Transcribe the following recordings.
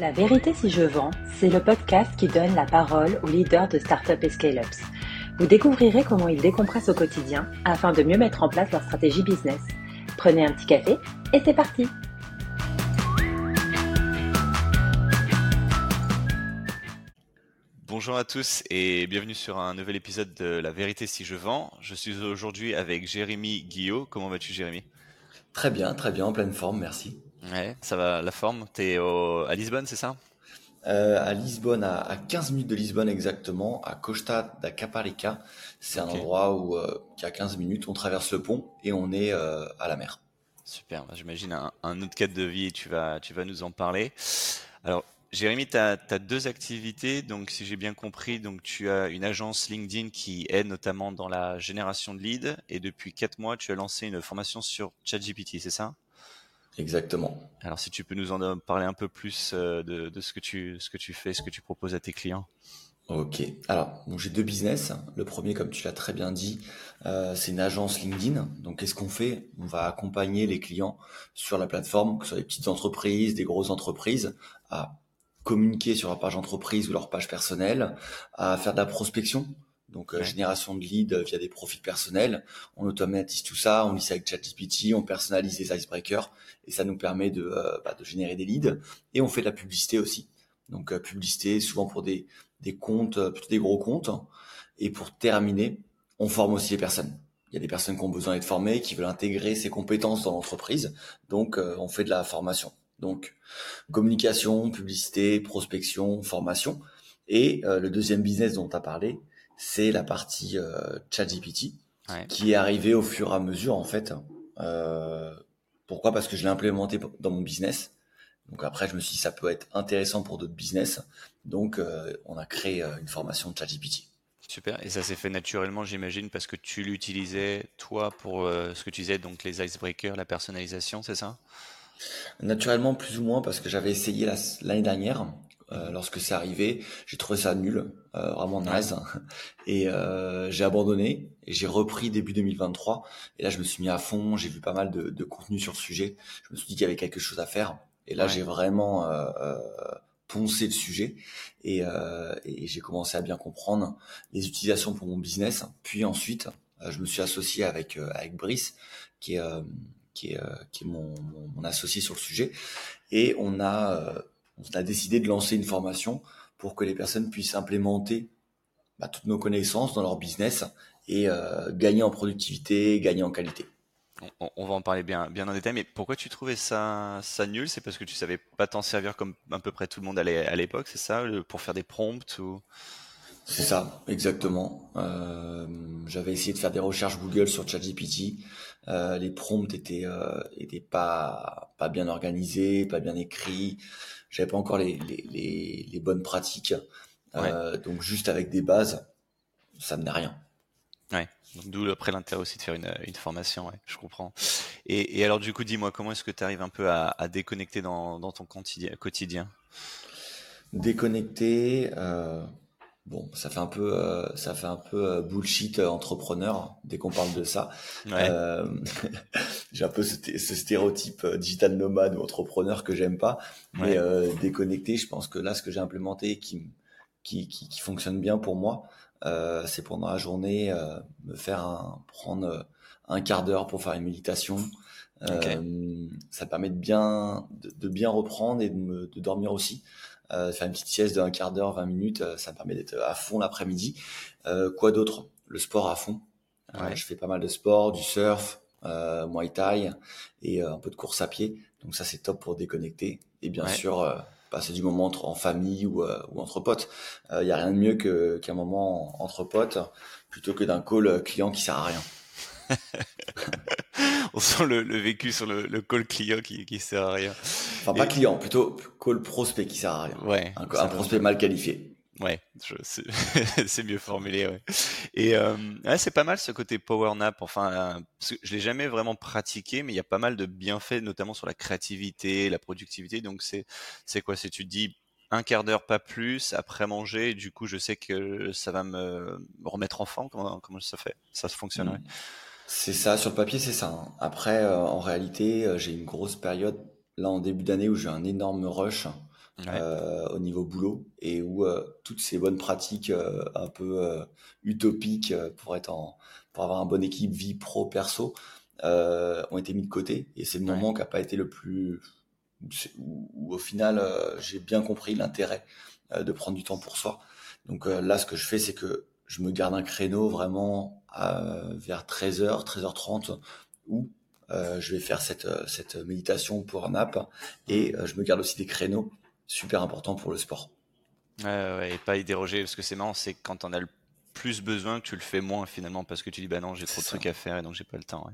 La vérité si je vends, c'est le podcast qui donne la parole aux leaders de startups et scale-ups. Vous découvrirez comment ils décompressent au quotidien afin de mieux mettre en place leur stratégie business. Prenez un petit café et c'est parti Bonjour à tous et bienvenue sur un nouvel épisode de La vérité si je vends. Je suis aujourd'hui avec Jérémy Guillot. Comment vas-tu Jérémy? Très bien, très bien, en pleine forme, merci. Ouais, ça va la forme. T'es au... à Lisbonne, c'est ça? Euh, à Lisbonne, à, à 15 minutes de Lisbonne exactement, à Costa da Caparica. C'est un endroit où, euh, qui a 15 minutes, on traverse le pont et on est euh, à la mer. Super, bah, j'imagine un, un autre cadre de vie et tu vas, tu vas nous en parler. Alors, Jérémy, tu as, deux activités. Donc, si j'ai bien compris, donc tu as une agence LinkedIn qui aide notamment dans la génération de leads. Et depuis quatre mois, tu as lancé une formation sur ChatGPT, c'est ça? Exactement. Alors, si tu peux nous en parler un peu plus euh, de, de ce, que tu, ce que tu fais, ce que tu proposes à tes clients. Ok. Alors, bon, j'ai deux business. Le premier, comme tu l'as très bien dit, euh, c'est une agence LinkedIn. Donc, qu'est-ce qu'on fait? On va accompagner les clients sur la plateforme, que ce soit des petites entreprises, des grosses entreprises, à communiquer sur leur page entreprise ou leur page personnelle, à faire de la prospection. Donc, euh, Ouais. génération de leads via des profils personnels. On automatise tout ça, on lit ça avec ChatGPT, on personnalise les icebreakers et ça nous permet de, euh, bah, de générer des leads. Et on fait de la publicité aussi. Donc, euh, publicité souvent pour des des comptes, euh, plutôt des gros comptes. Et pour terminer, on forme aussi les personnes. Il y a des personnes qui ont besoin d'être formées, qui veulent intégrer ces compétences dans l'entreprise. Donc, euh, on fait de la formation. Donc, communication, publicité, prospection, formation. Et euh, le deuxième business dont tu as parlé, c'est la partie euh, ChatGPT, Ouais. qui est arrivée au fur et à mesure, en fait. Euh, pourquoi? Parce que je l'ai implémenté dans mon business. Donc après, je me suis dit, ça peut être intéressant pour d'autres business. Donc, on a créé une formation de ChatGPT. Super. Et ça s'est fait naturellement, j'imagine, parce que tu l'utilisais, toi, pour euh, ce que tu disais, donc les icebreakers, la personnalisation, c'est ça? Naturellement, plus ou moins, parce que j'avais essayé la- l'année dernière. Euh, lorsque c'est arrivé, j'ai trouvé ça nul, euh, vraiment naze, et euh, j'ai abandonné. Et j'ai repris début 2023. Et là, je me suis mis à fond. J'ai vu pas mal de, de contenu sur le sujet. Je me suis dit qu'il y avait quelque chose à faire. Et là, Ouais. j'ai vraiment euh, euh, poncé le sujet et, euh, et j'ai commencé à bien comprendre les utilisations pour mon business. Puis ensuite, je me suis associé avec euh, avec Brice, qui est euh, qui est, euh, qui est mon, mon, mon associé sur le sujet, et on a euh, on a décidé de lancer une formation pour que les personnes puissent implémenter bah, toutes nos connaissances dans leur business et euh, gagner en productivité, gagner en qualité. on, on va en parler bien, bien en détail, mais pourquoi tu trouvais ça, ça nul? C'est parce que tu savais pas t'en servir comme à peu près tout le monde à l'é- à l'époque, c'est ça Pour faire des prompts ou... C'est ça, exactement. Euh, J'avais essayé de faire des recherches Google sur ChatGPT. Euh, les prompts étaient euh, étaient pas pas bien organisés, pas bien écrits. J'avais pas encore les les, les, les bonnes pratiques. Euh, donc juste avec des bases, ça menait rien. Ouais. D'où après l'intérêt aussi de faire une, une formation, ouais, je comprends. Et, et alors du coup, dis-moi, comment est-ce que tu arrives un peu à, à déconnecter dans, dans ton quotidien, quotidien? Déconnecté, euh, bon, ça fait un peu euh, ça fait un peu euh, bullshit euh, entrepreneur dès qu'on parle de ça. Ouais. Euh, j'ai un peu ce, ce stéréotype euh, digital nomade ou entrepreneur que j'aime pas. Mais Ouais. euh, déconnecté, je pense que là, ce que j'ai implémenté qui, qui, qui, qui fonctionne bien pour moi, euh, c'est pendant la journée euh, me faire un, prendre un quart d'heure pour faire une méditation. Euh, Ça permet de bien, de, de bien reprendre et de, me, de dormir aussi. Euh, faire une petite sieste d'un quart d'heure, 20 minutes, euh, ça me permet d'être à fond l'après-midi. Euh, quoi d'autre? Le sport à fond. Ouais. je fais pas mal de sport, du surf, euh, Muay Thai et euh, un peu de course à pied. Donc ça, c'est top pour déconnecter. Et bien Ouais. sûr, euh, passer du moment entre, en famille ou, euh, ou entre potes. Il n'y a rien de mieux que- qu'un moment entre potes plutôt que d'un call client qui sert à rien. On sent le, le vécu sur le, le call client qui, qui sert à rien. Enfin, pas Et- client, plutôt call prospect qui sert à rien. Ouais. Un, prospect mal qualifié. Ouais, c'est mieux formulé. Ouais. Et euh, ouais, c'est pas mal ce côté power nap. Enfin, euh, parce que je l'ai jamais vraiment pratiqué, mais il y a pas mal de bienfaits, notamment sur la créativité, la productivité. Donc c'est c'est quoi? C'est tu te dis un quart d'heure, pas plus, après manger. et du coup, je sais que ça va me me remettre en forme. Comment comment ça fait? Ça se fonctionne ouais. C'est ça, sur le papier, c'est ça. hein. Après, euh, en réalité, euh, j'ai une grosse période, là, en début d'année, où j'ai un énorme rush au niveau boulot et où toutes ces bonnes pratiques un peu utopiques pour être en, pour avoir un bon équipe vie pro perso ont été mis de côté. Et c'est le moment qui n'a pas été le plus où, au final j'ai bien compris l'intérêt de prendre du temps pour soi. Donc là ce que je fais c'est que je me garde un créneau vraiment vers 13h, 13h30 où euh, je vais faire cette, cette méditation pour un app et euh, je me garde aussi des créneaux super importants pour le sport. Ouais, et pas y déroger parce que c'est marrant, c'est quand on a le plus besoin que tu le fais moins finalement parce que tu dis bah non j'ai trop de trucs à faire et donc j'ai pas le temps. Ouais.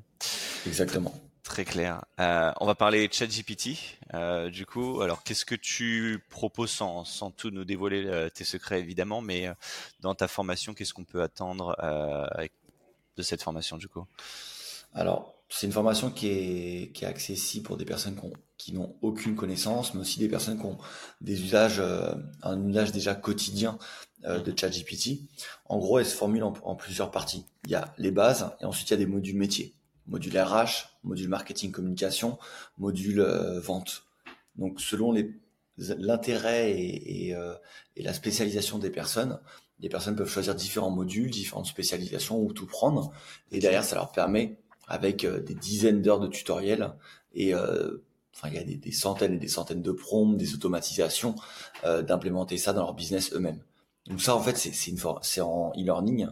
Exactement. Très clair. Euh, on va parler ChatGPT. Euh, du coup, alors qu'est-ce que tu proposes sans, sans tout nous dévoiler euh, tes secrets évidemment, mais euh, dans ta formation, qu'est-ce qu'on peut attendre de cette formation du coup? Alors, c'est une formation qui est, qui est accessible pour des personnes qui n'ont aucune connaissance, mais aussi des personnes qui ont des usages, un usage déjà quotidien mmh. de ChatGPT. En gros, elle se formule en, en plusieurs parties. Il y a les bases et ensuite il y a des modules métiers module RH, module marketing communication, module euh, vente. Donc selon l'intérêt et, euh, et, la spécialisation des personnes, les personnes peuvent choisir différents modules, différentes spécialisations ou tout prendre. Et derrière, ça leur permet, avec euh, des dizaines d'heures de tutoriels et enfin il y a des, centaines et des centaines de prompts, des automatisations, d'implémenter ça dans leur business eux-mêmes. Donc ça, en fait, c'est une c'est en e-learning,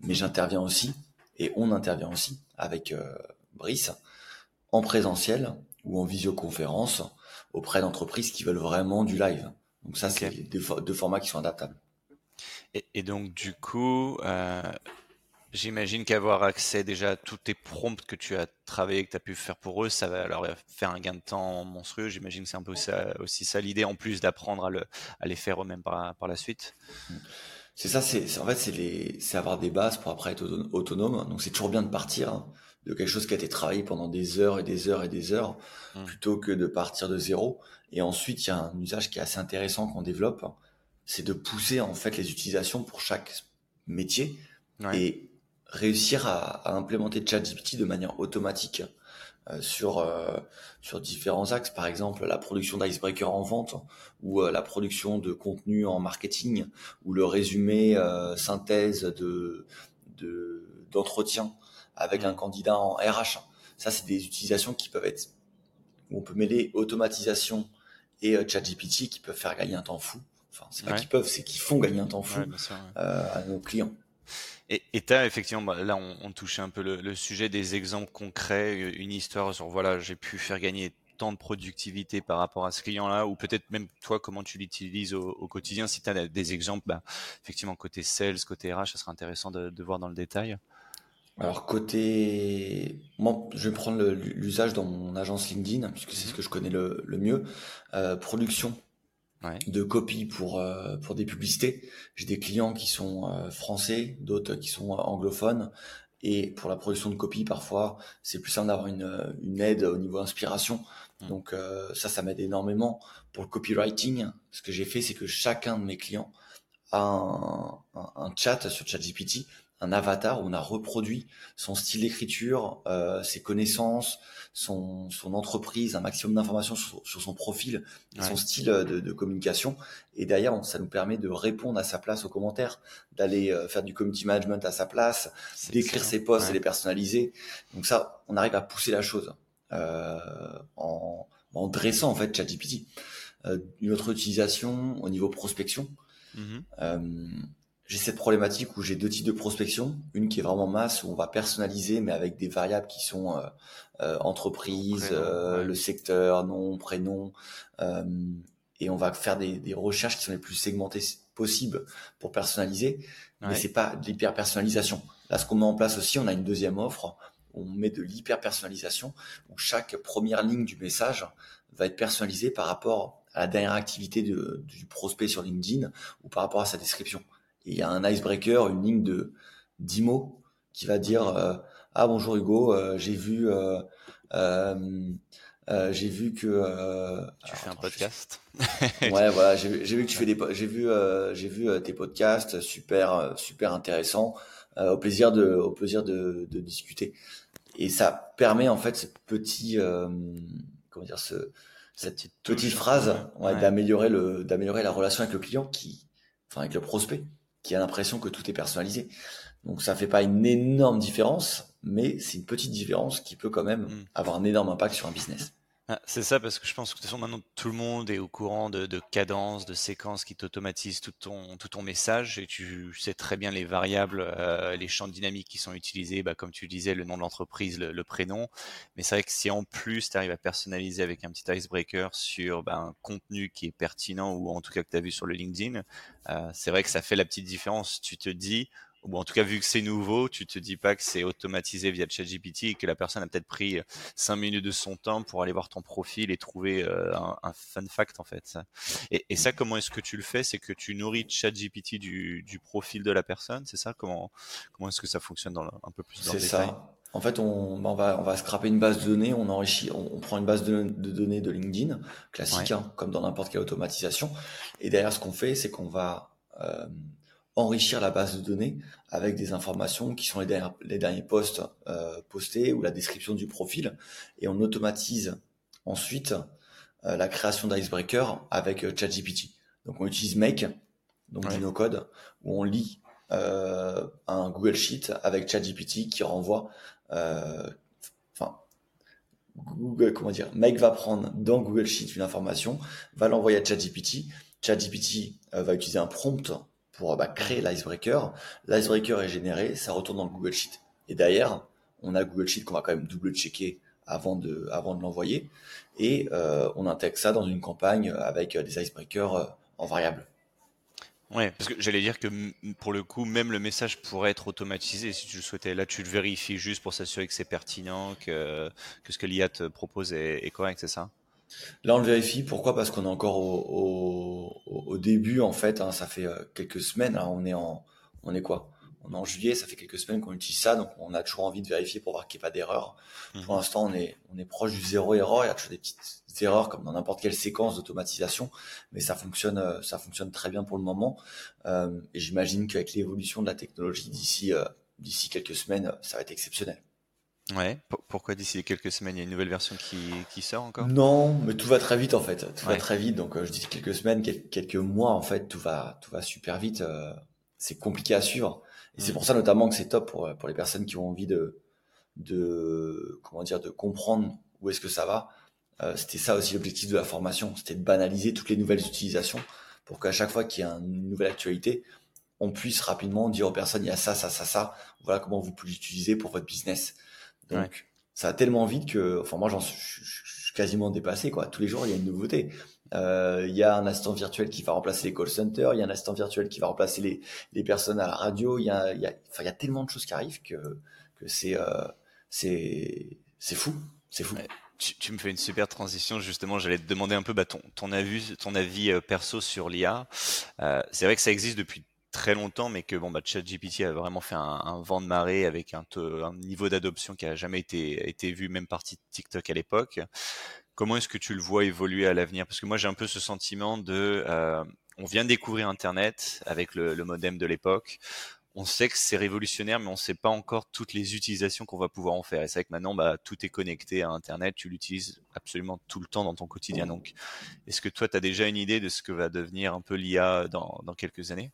mais j'interviens aussi et on intervient aussi avec euh, Brice en présentiel ou en visioconférence auprès d'entreprises qui veulent vraiment du live. Donc ça, c'est deux, formats qui sont adaptables. Et, donc du coup, euh, j'imagine qu'avoir accès déjà à tous tes prompts que tu as travaillé, que tu as pu faire pour eux, ça va leur faire un gain de temps monstrueux. J'imagine que c'est un peu ça, aussi ça l'idée, en plus d'apprendre à, les faire eux-mêmes par, par la suite. C'est ça, c'est en fait c'est avoir des bases pour après être autonome. Donc c'est toujours bien de partir hein, de quelque chose qui a été travaillé pendant des heures et des heures et des heures mmh. plutôt que de partir de zéro. Et ensuite il y a un usage qui est assez intéressant qu'on développe, c'est de pousser en fait les utilisations pour chaque métier et réussir à, à implémenter ChatGPT de manière automatique. Euh, sur euh, sur différents axes, par exemple la production d'icebreaker en vente ou euh, la production de contenu en marketing ou le résumé synthèse de d'entretien avec mmh. un candidat en RH. Ça, c'est des utilisations qui peuvent être où on peut mêler automatisation et ChatGPT qui peuvent faire gagner un temps fou. Enfin, c'est pas qu'ils peuvent, c'est qu'ils font gagner un temps fou à nos clients. Et tu as effectivement, bah, là on, on, touchait un peu le, sujet des exemples concrets, une histoire sur voilà, j'ai pu faire gagner tant de productivité par rapport à ce client-là, ou peut-être même toi comment tu l'utilises au, quotidien. Si tu as des exemples, bah, effectivement côté sales, côté RH, ça serait intéressant de, de voir dans le détail. Alors côté, moi, je vais prendre l'usage dans mon agence LinkedIn puisque c'est ce que je connais le, le mieux. Euh, production de copies pour euh, pour des publicités. J'ai des clients qui sont euh, français, d'autres qui sont euh, anglophones. Et pour la production de copies, parfois, c'est plus simple d'avoir une, une aide au niveau inspiration. Mmh. Donc ça, ça m'aide énormément. Pour le copywriting, ce que j'ai fait, c'est que chacun de mes clients a un, un, un chat sur ChatGPT un avatar où on a reproduit son style d'écriture, euh, ses connaissances, son, son entreprise, un maximum d'informations sur, son profil, son style de, de, communication. Et derrière, ça nous permet de répondre à sa place aux commentaires, d'aller euh, faire du community management à sa place, d'écrire ses posts et les personnaliser. Donc ça, on arrive à pousser la chose euh, en, en dressant en fait ChatGPT. Euh, une autre utilisation au niveau prospection. Mm-hmm. Euh, j'ai cette problématique où j'ai deux types de prospection. Une qui est vraiment masse, où on va personnaliser, mais avec des variables qui sont euh, euh entreprise, euh, le secteur, nom, prénom. Euh, et on va faire des, des, recherches qui sont les plus segmentées possibles pour personnaliser. Mais c'est pas de l'hyper personnalisation. Là, ce qu'on met en place aussi, on a une deuxième offre. On met de l'hyper personnalisation, où chaque première ligne du message va être personnalisée par rapport à la dernière activité de, du prospect sur LinkedIn ou par rapport à sa description il y a un icebreaker, une ligne de 10 mots qui va dire euh, ah bonjour Hugo, euh, j'ai vu euh, j'ai vu que tu fais un podcast. ouais voilà, j'ai vu que tu fais des j'ai vu j'ai vu tes podcasts super super intéressants. au plaisir de au plaisir de, de discuter. Et ça permet en fait ce petit comment dire ce cette petite, phrase d'améliorer le d'améliorer la relation avec le client qui enfin avec le prospect qui a l'impression que tout est personnalisé. Donc ça fait pas une énorme différence, mais c'est une petite différence qui peut quand même mm. avoir un énorme impact sur un business. Ah, c'est ça, parce que je pense que de toute façon, maintenant, tout le monde est au courant de, de cadences, de séquences qui t'automatisent tout ton, tout ton message et tu sais très bien les variables, euh, les champs dynamiques qui sont utilisés, bah, comme tu disais, le nom de l'entreprise, le, prénom. Mais c'est vrai que si en plus tu arrives à personnaliser avec un petit icebreaker sur bah, un contenu qui est pertinent ou en tout cas que tu as vu sur le LinkedIn, euh, c'est vrai que ça fait la petite différence. Tu te dis, ou en tout cas, vu que c'est nouveau, tu te dis pas que c'est automatisé via ChatGPT et que la personne a peut-être pris 5 minutes de son temps pour aller voir ton profil et trouver euh, un, fun fact en fait. Et, et ça, comment est-ce que tu le fais? C'est que tu nourris ChatGPT du, du profil de la personne, c'est ça? Comment comment est-ce que ça fonctionne dans un peu plus dans le détail ça. En fait, on, bah, on, va, on va scraper une base de données, on enrichit, on, prend une base de, données de LinkedIn, classique, hein, comme dans n'importe quelle automatisation. Et derrière, ce qu'on fait, c'est qu'on va euh, enrichir la base de données avec des informations qui sont les derniers, les derniers posts euh, postés ou la description du profil et on automatise ensuite euh, la création d'icebreaker avec euh, ChatGPT. Donc on utilise Make, donc du no-code, où on lit un Google Sheet avec ChatGPT qui renvoie, enfin Google, comment dire, Make va prendre dans Google Sheet une information, va l'envoyer à ChatGPT. ChatGPT va utiliser un prompt pour bah, créer l'icebreaker. L'icebreaker est généré, ça retourne dans le Google Sheet. Et derrière, on a Google Sheet qu'on va quand même double-checker avant de, avant de l'envoyer. Et euh, on intègre ça dans une campagne avec des icebreakers euh, en variable. Ouais, parce que j'allais dire que pour le coup, même le message pourrait être automatisé si tu le souhaitais. Là, tu le vérifies juste pour s'assurer que c'est pertinent, que, que ce que l'IA te propose est correct, c'est ça? Là, on le vérifie. Pourquoi? Parce qu'on est encore au, au, au, début, en fait. Hein, ça fait euh, quelques semaines. Hein, on est en, on est quoi? On est en juillet. Ça fait quelques semaines qu'on utilise ça, donc on a toujours envie de vérifier pour voir qu'il n'y ait pas d'erreur. Mmh. Pour l'instant, on est, on est proche du zéro erreur. Il y a toujours des petites erreurs comme dans n'importe quelle séquence d'automatisation, mais ça fonctionne, euh, ça fonctionne très bien pour le moment. Euh, et j'imagine qu'avec l'évolution de la technologie d'ici, euh, d'ici quelques semaines, ça va être exceptionnel. Ouais. Pourquoi d'ici quelques semaines, il y a une nouvelle version qui, qui sort encore? Non, mais tout va très vite en fait. Tout va très vite. Donc euh, je dis quelques semaines, quelques mois en fait, tout va tout va super vite. Euh, c'est compliqué à suivre. Et c'est mm. pour ça notamment que c'est top pour pour les personnes qui ont envie de de comment dire de comprendre où est-ce que ça va. Euh, c'était ça aussi l'objectif de la formation, c'était de banaliser toutes les nouvelles utilisations pour qu'à chaque fois qu'il y a une nouvelle actualité, on puisse rapidement dire aux personnes il y a ça, ça, ça, ça. Voilà comment vous pouvez l'utiliser pour votre business. Donc, ça va tellement vite que, enfin, moi, j'en suis, suis quasiment dépassé, quoi. Tous les jours, il y a une nouveauté. Euh, il y a un assistant virtuel qui va remplacer les call centers, il y a un assistant virtuel qui va remplacer les, les personnes à la radio. Il y a, il y a, enfin, il y a tellement de choses qui arrivent que, que c'est, euh, c'est, c'est fou, c'est fou. Tu, tu, me fais une super transition justement. J'allais te demander un peu bah, ton, ton avis, ton avis euh, perso sur l'IA. Euh, c'est vrai que ça existe depuis très longtemps, mais que bon, bah, ChatGPT a vraiment fait un, vent de marée avec un, niveau d'adoption qui a jamais été, été vu, même partie TikTok à l'époque. Comment est-ce que tu le vois évoluer à l'avenir? Parce que moi, j'ai un peu ce sentiment de, euh, on vient de découvrir Internet avec le, le modem de l'époque. On sait que c'est révolutionnaire, mais on ne sait pas encore toutes les utilisations qu'on va pouvoir en faire. Et c'est vrai que maintenant, bah, tout est connecté à Internet, tu l'utilises absolument tout le temps dans ton quotidien. Donc, est-ce que toi, tu as déjà une idée de ce que va devenir un peu l'IA dans, dans quelques années?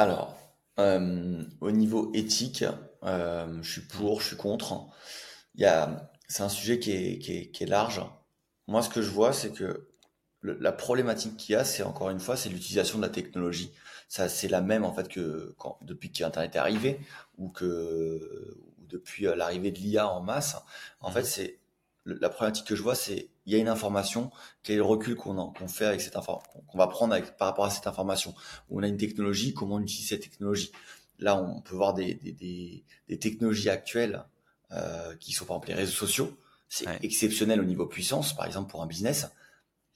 Alors, euh, au niveau éthique, euh, je suis pour, je suis contre. Il y a, c'est un sujet qui est, qui est, qui est large. Moi, ce que je vois, c'est que la problématique qu'il y a, c'est encore une fois, c'est l'utilisation de la technologie. Ça, c'est la même en fait que quand, depuis qu'Internet est arrivé ou que ou depuis euh, l'arrivée de l'IA en masse. En fait, c'est la problématique que je vois, c'est il y a une information, quel est le recul qu'on fait avec cette qu'on va prendre avec, par rapport à cette information. On a une technologie, comment on utilise cette technologie. Là, on peut voir des, des, des, des technologies actuelles euh, qui sont par exemple les réseaux sociaux. C'est exceptionnel au niveau puissance, par exemple pour un business.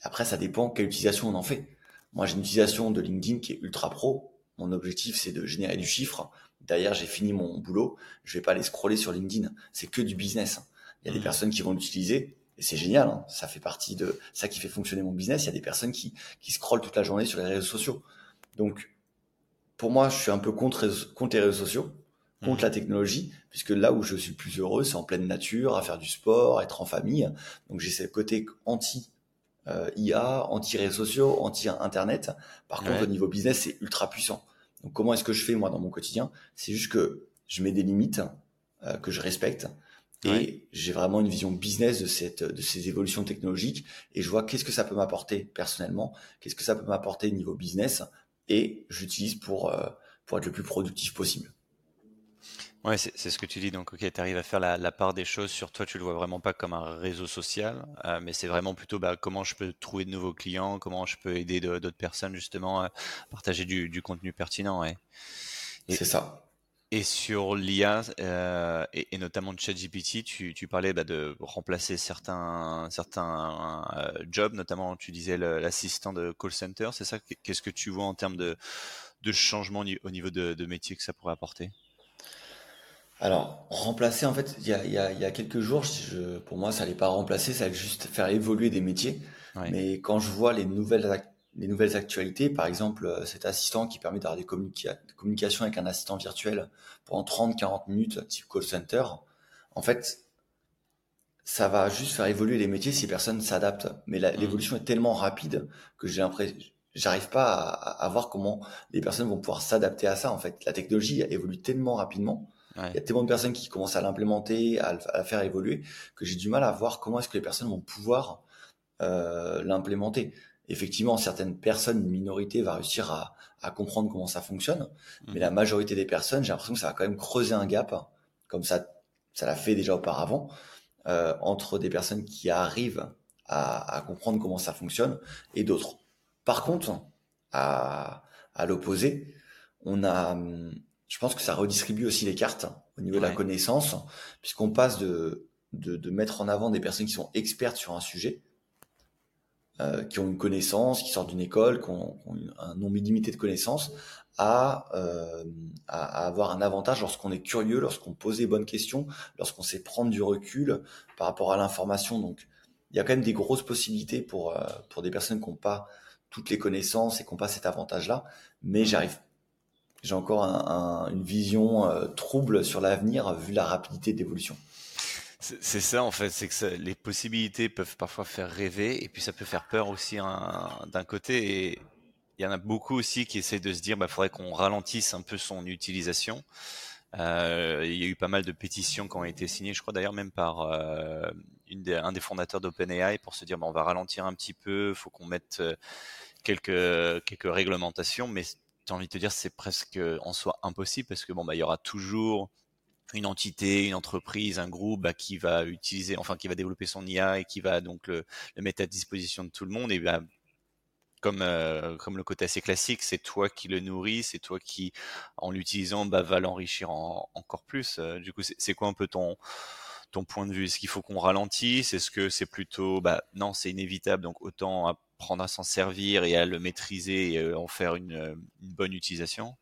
Après, ça dépend quelle utilisation on en fait. Moi, j'ai une utilisation de LinkedIn qui est ultra pro. Mon objectif, c'est de générer du chiffre. Derrière, j'ai fini mon boulot. Je vais pas aller scroller sur LinkedIn. C'est que du business. Il y a des mmh. personnes qui vont l'utiliser et c'est génial. Hein. Ça fait partie de ça qui fait fonctionner mon business. Il y a des personnes qui qui scrollent toute la journée sur les réseaux sociaux. Donc pour moi, je suis un peu contre contre les réseaux sociaux. contre la technologie, puisque là où je suis le plus heureux, c'est en pleine nature, à faire du sport, être en famille. Donc j'ai ce côté anti euh, IA, anti-réseaux sociaux, anti-internet. Par contre, au niveau business, c'est ultra puissant. Donc comment est-ce que je fais moi dans mon quotidien? C'est juste que je mets des limites euh, que je respecte et j'ai vraiment une vision business de cette de ces évolutions technologiques et je vois qu'est-ce que ça peut m'apporter personnellement, qu'est-ce que ça peut m'apporter niveau business et j'utilise pour euh, pour être le plus productif possible. Ouais, c'est ce que tu dis. Donc, ok, tu arrives à faire la, la, part des choses. Sur toi, tu le vois vraiment pas comme un réseau social, euh, mais c'est vraiment plutôt bah, comment je peux trouver de nouveaux clients, comment je peux aider d'autres personnes justement à partager du, du contenu pertinent. Ouais. C'est ça. Et sur l'IA euh, et, et, notamment de ChatGPT, tu, tu parlais bah, de remplacer certains certains euh, jobs, notamment tu disais l'assistant de call center. C'est ça Qu'est-ce que tu vois en termes de, de changement au niveau de, de métier que ça pourrait apporter? Alors, remplacer, en fait, il y a, y, a, y a, quelques jours, je, pour moi, ça allait pas remplacer, ça allait juste faire évoluer des métiers. Mais quand je vois les nouvelles, les nouvelles actualités, par exemple, euh, cet assistant qui permet d'avoir des communications avec un assistant virtuel pendant 30-40 minutes, type call center, en fait, ça va juste faire évoluer les métiers si personne s'adapte. Mais mmh. l'évolution est tellement rapide que j'ai l'impression, j'arrive pas à, à, voir comment les personnes vont pouvoir s'adapter à ça. En fait, la technologie évolue tellement rapidement il y a tellement de personnes qui commencent à l'implémenter, à, à, faire évoluer, que j'ai du mal à voir comment est-ce que les personnes vont pouvoir euh, l'implémenter. Effectivement, certaines personnes, une minorité, va réussir à, à comprendre comment ça fonctionne, mais la majorité des personnes, j'ai l'impression que ça va quand même creuser un gap, comme ça, ça l'a fait déjà auparavant, euh, entre des personnes qui arrivent à, à, comprendre comment ça fonctionne et d'autres. Par contre, à, à l'opposé, on a je pense que ça redistribue aussi les cartes au niveau de la connaissance, puisqu'on passe de, de, de, mettre en avant des personnes qui sont expertes sur un sujet, euh, qui ont une connaissance, qui sortent d'une école, qui ont, un nombre illimité de connaissances, à, euh, à, avoir un avantage lorsqu'on est curieux, lorsqu'on pose les bonnes questions, lorsqu'on sait prendre du recul par rapport à l'information. Donc, il y a quand même des grosses possibilités pour, euh, pour des personnes qui n'ont pas toutes les connaissances et qui n'ont pas cet avantage-là. Mais j'arrive j'ai encore un, un, une vision euh, trouble sur l'avenir vu la rapidité d'évolution. C'est ça en fait, c'est que les possibilités peuvent parfois faire rêver et puis ça peut faire peur aussi d'un côté. Et il y en a beaucoup aussi qui essayent de se dire, bah faudrait qu'on ralentisse un peu son utilisation. Euh, il y a eu pas mal de pétitions qui ont été signées, je crois d'ailleurs même par euh, un des fondateurs d'OpenAI pour se dire, bah, on va ralentir un petit peu, faut qu'on mette euh, quelques quelques réglementations, mais j'ai envie de te dire c'est presque en soi impossible parce que bon bah il y aura toujours une entité, une entreprise, un groupe bah, qui va utiliser, enfin qui va développer son IA et qui va donc le, le mettre à disposition de tout le monde. Et bah, comme euh, comme le côté assez classique, c'est toi qui le nourris, c'est toi qui, en l'utilisant, bah, va l'enrichir encore plus. Euh, du coup, c'est quoi un peu ton ton point de vue? Est-ce qu'il faut qu'on ralentisse? Est-ce que c'est plutôt, bah non, c'est inévitable, donc autant apprendre à s'en servir et à le maîtriser et euh, en faire une, une bonne utilisation?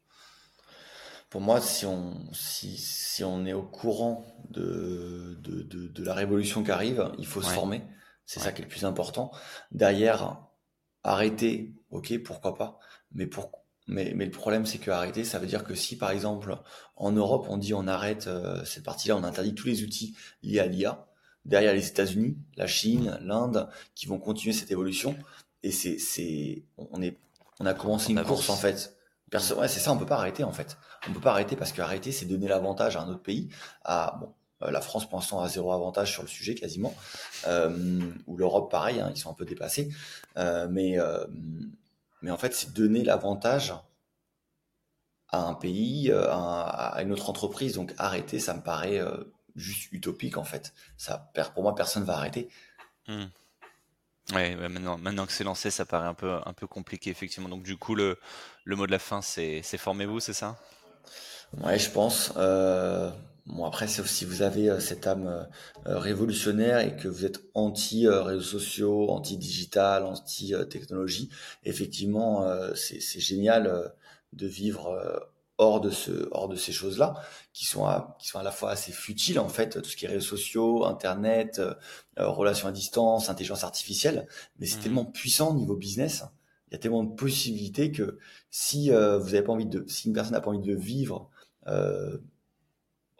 Pour moi, si on, si, si on est au courant de, de, de, de la révolution qui arrive, il faut se former. C'est ça qui est le plus important. Derrière, arrêter, ok, pourquoi pas. Mais, pour, mais, mais le problème, c'est que arrêter, ça veut dire que si, par exemple, en Europe, on dit on arrête euh, cette partie-là, on interdit tous les outils liés à l'IA, derrière les États-Unis, la Chine, l'Inde, qui vont continuer cette évolution. Et c'est, c'est, on est, on a commencé une course en fait c'est ça, on peut pas arrêter en fait. On peut pas arrêter parce qu'arrêter, c'est donner l'avantage à un autre pays. À euh, la France pour l'instant a zéro avantage sur le sujet quasiment, euh, ou l'Europe pareil, hein, ils sont un peu dépassés. Euh, mais en fait, c'est donner l'avantage à un pays, à, une autre entreprise. Donc arrêter, ça me paraît juste utopique en fait. Pour moi, personne va arrêter. Hmm. Ouais, maintenant, que c'est lancé, ça paraît un peu, un peu compliqué, effectivement. Donc, du coup, le, le mot de la fin, c'est, formez-vous, c'est ça? Ouais, je pense. Euh, bon, après, si vous avez euh, cette âme euh, révolutionnaire et que vous êtes anti-réseaux sociaux, anti-digital, anti-technologie, effectivement, c'est, c'est génial de vivre hors de ce hors de ces choses là qui sont à, qui sont à la fois assez futiles en fait tout ce qui est réseaux sociaux internet euh, euh, relations à distance intelligence artificielle mais c'est mmh. tellement puissant au niveau business il y a tellement de possibilités que si euh, vous avez pas envie de si une personne n'a pas envie de vivre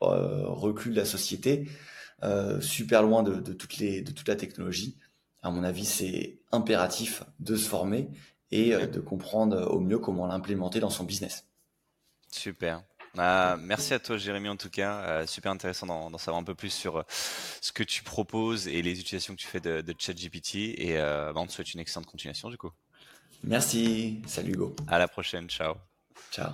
reclus de la société, super loin de, de, toutes les, de toute la technologie. À mon avis, c'est impératif de se former et de comprendre au mieux comment l'implémenter dans son business. Super. Ah, merci à toi, Jérémy, en tout cas. Euh, super intéressant d'en savoir un peu plus sur euh, ce que tu proposes et les utilisations que tu fais de, de ChatGPT. Et euh, bah, on te souhaite une excellente continuation, du coup. Merci. Salut, Hugo. À la prochaine. Ciao. Ciao.